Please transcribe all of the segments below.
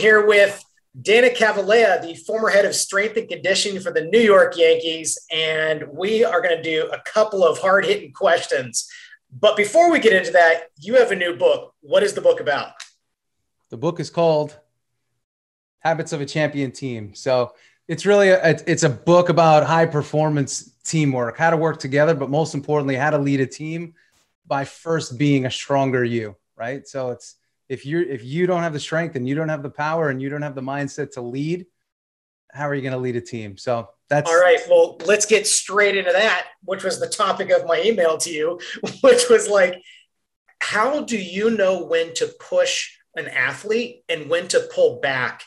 here with Dana Cavalea, the former head of strength and conditioning for the New York Yankees, and we are going to do a couple of hard hitting questions. But before we get into that, you have a new book. What is the book about? The book is called Habits of a Champion Team. So it's really a, it's a book about high performance teamwork, how to work together, but most importantly, how to lead a team by first being a stronger you, right? So it's if you're if you don't have the strength and you don't have the power and you don't have the mindset to lead, how are you going to lead a team? So that's all right. Well, let's get straight into that, which was the topic of my email to you, which was like, how do you know when to push an athlete and when to pull back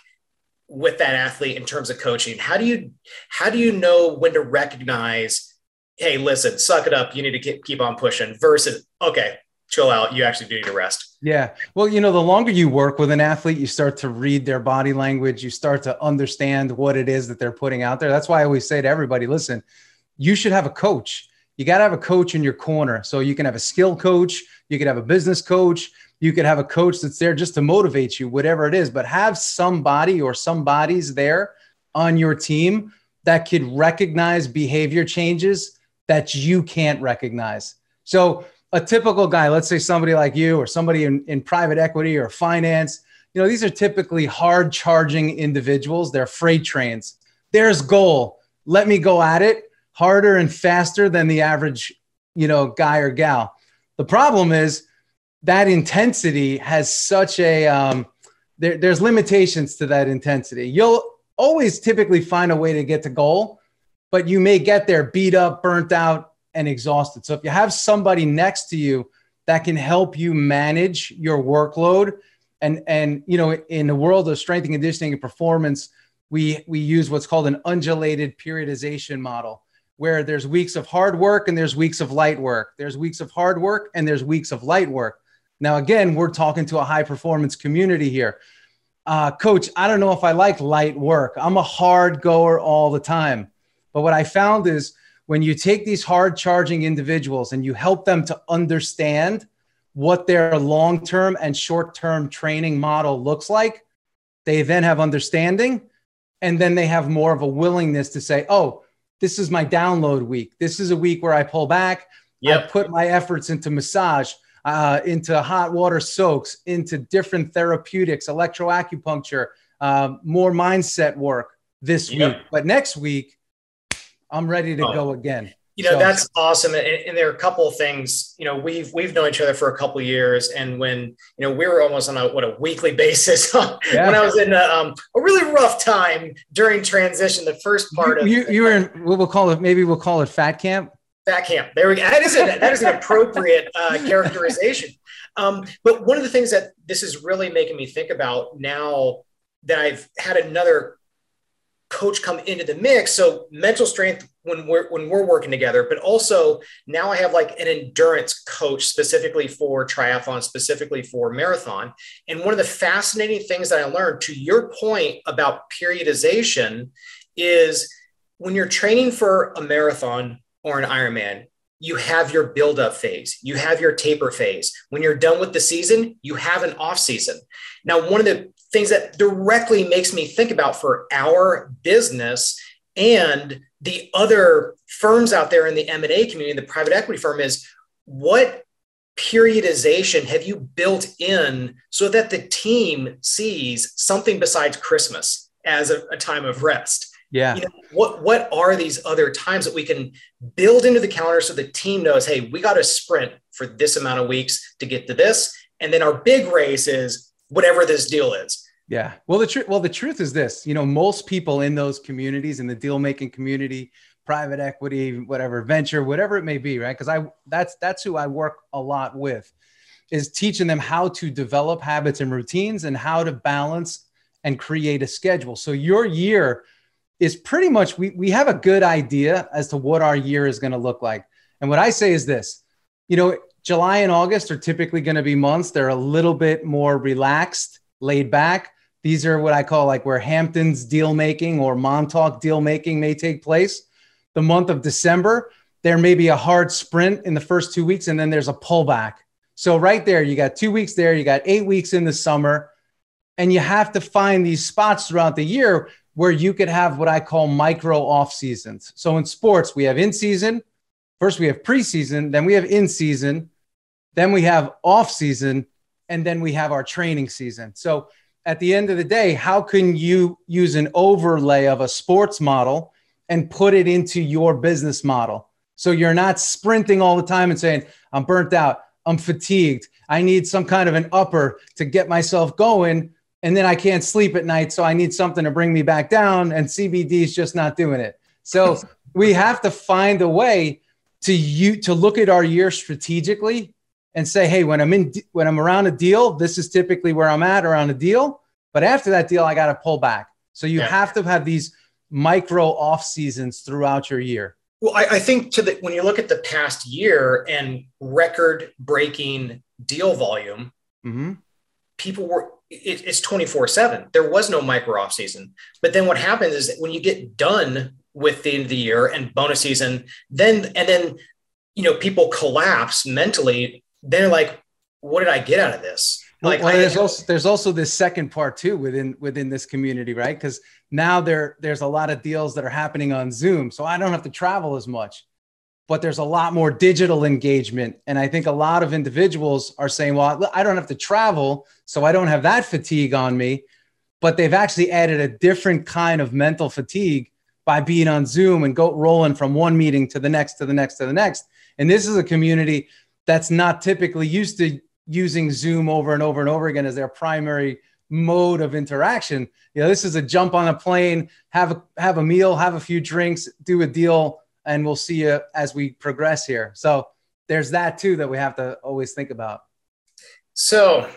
with that athlete in terms of coaching? How do you how do you know when to recognize, hey, listen, suck it up, you need to keep, keep on pushing versus okay, chill out, you actually do need to rest. Yeah. Well, you know, the longer you work with an athlete, you start to read their body language, you start to understand what it is that they're putting out there. That's why I always say to everybody, listen, you should have a coach. You got to have a coach in your corner. So you can have a skill coach, you could have a business coach, you could have a coach that's there just to motivate you, whatever it is, but have somebody or some bodies there on your team that could recognize behavior changes that you can't recognize. So a typical guy, let's say somebody like you or somebody in, in private equity or finance, you know, these are typically hard charging individuals. They're freight trains. There's goal. Let me go at it harder and faster than the average, you know, guy or gal. The problem is that intensity has such a, um, there, there's limitations to that intensity. You'll always typically find a way to get to goal, but you may get there beat up, burnt out, and exhausted. So if you have somebody next to you that can help you manage your workload and and you know in the world of strength and conditioning and performance we we use what's called an undulated periodization model where there's weeks of hard work and there's weeks of light work. There's weeks of hard work and there's weeks of light work. Now again we're talking to a high performance community here. Uh, coach i don't know if i like light work. I'm a hard goer all the time. But what i found is when you take these hard charging individuals and you help them to understand what their long term and short term training model looks like, they then have understanding and then they have more of a willingness to say, oh, this is my download week. This is a week where I pull back. Yep. I put my efforts into massage, uh, into hot water soaks, into different therapeutics, electroacupuncture, uh, more mindset work this yep. week. But next week, I'm ready to oh. go again. You know, so. that's awesome. And, and, there are a couple of things, you know, we've, we've known each other for a couple of years. And when, you know, we were almost on a, what a weekly basis yeah. when I was in a, um, a really rough time during transition, the first part you, of you, you were in, we'll call it, maybe we'll call it fat camp. Fat camp. There we go. That is, a, that is an appropriate uh, characterization. Um, but one of the things that this is really making me think about now that I've had another coach come into the mix. So mental strength when we're when we're working together, but also now I have like an endurance coach specifically for triathlon, specifically for marathon. And one of the fascinating things that I learned, to your point about periodization, is when you're training for a marathon or an Ironman, you have your build up phase, you have your taper phase. When you're done with the season, you have an off season. Now, one of the things that directly makes me think about for our business and the other firms out there in the m&a community the private equity firm is what periodization have you built in so that the team sees something besides christmas as a, a time of rest? Yeah. You know, what what are these other times that we can build into the calendar so the team knows hey we got to sprint for this amount of weeks to get to this. And then our big race is whatever this deal is yeah. Well, the truth, well, the truth is this, you know, most people in those communities, in the deal making community, private equity, whatever, venture, whatever it may be, right? Because I, that's, that's who I work a lot with is teaching them how to develop habits and routines and how to balance and create a schedule. So your year is pretty much, we, we have a good idea as to what our year is going to look like. And what I say is this, you know, July and August are typically going to be months. They're a little bit more relaxed laid back. These are what I call like where Hamptons deal making or Montauk deal making may take place. The month of December, there may be a hard sprint in the first two weeks, and then there's a pullback. So right there, you got two weeks there, you got eight weeks in the summer. And you have to find these spots throughout the year where you could have what I call micro off seasons. So in sports, we have in season, first we have preseason, then we have in season, then we have off season, and then we have our training season. So at the end of the day, how can you use an overlay of a sports model and put it into your business model? So you're not sprinting all the time and saying, I'm burnt out, I'm fatigued, I need some kind of an upper to get myself going. And then I can't sleep at night. So I need something to bring me back down. And CBD is just not doing it. So we have to find a way to you to look at our year strategically and say, hey, when I'm in when I'm around a deal, this is typically where I'm at around a deal. But after that deal, I got to pull back. So you yeah. have to have these micro off seasons throughout your year. Well, I, I think to the when you look at the past year and record breaking deal volume, mm-hmm. people were it, it's 24 7. There was no micro off season. But then what happens is that when you get done with the end of the year and bonus season, then and then you know people collapse mentally then like, what did I get out of this? Like, well, there's also there's also this second part too within within this community, right? Because now there there's a lot of deals that are happening on Zoom, so I don't have to travel as much. But there's a lot more digital engagement, and I think a lot of individuals are saying, "Well, I don't have to travel, so I don't have that fatigue on me." But they've actually added a different kind of mental fatigue by being on Zoom and go rolling from one meeting to the next to the next to the next. And this is a community that's not typically used to using Zoom over and over and over again as their primary mode of interaction. You know, this is a jump on a plane, have a have a meal, have a few drinks, do a deal, and we'll see you as we progress here. So there's that too that we have to always think about. So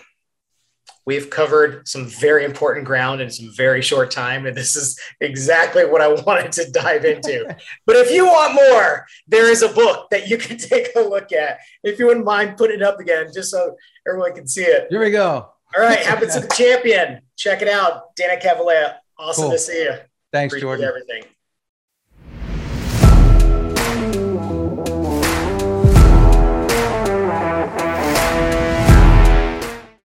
We've covered some very important ground in some very short time, and this is exactly what I wanted to dive into. but if you want more, there is a book that you can take a look at. If you wouldn't mind putting it up again, just so everyone can see it. Here we go. All right, Habits to the Champion. Check it out. Dana Cavalea. Awesome cool. to see you. Thanks, Appreciate Jordan. Everything.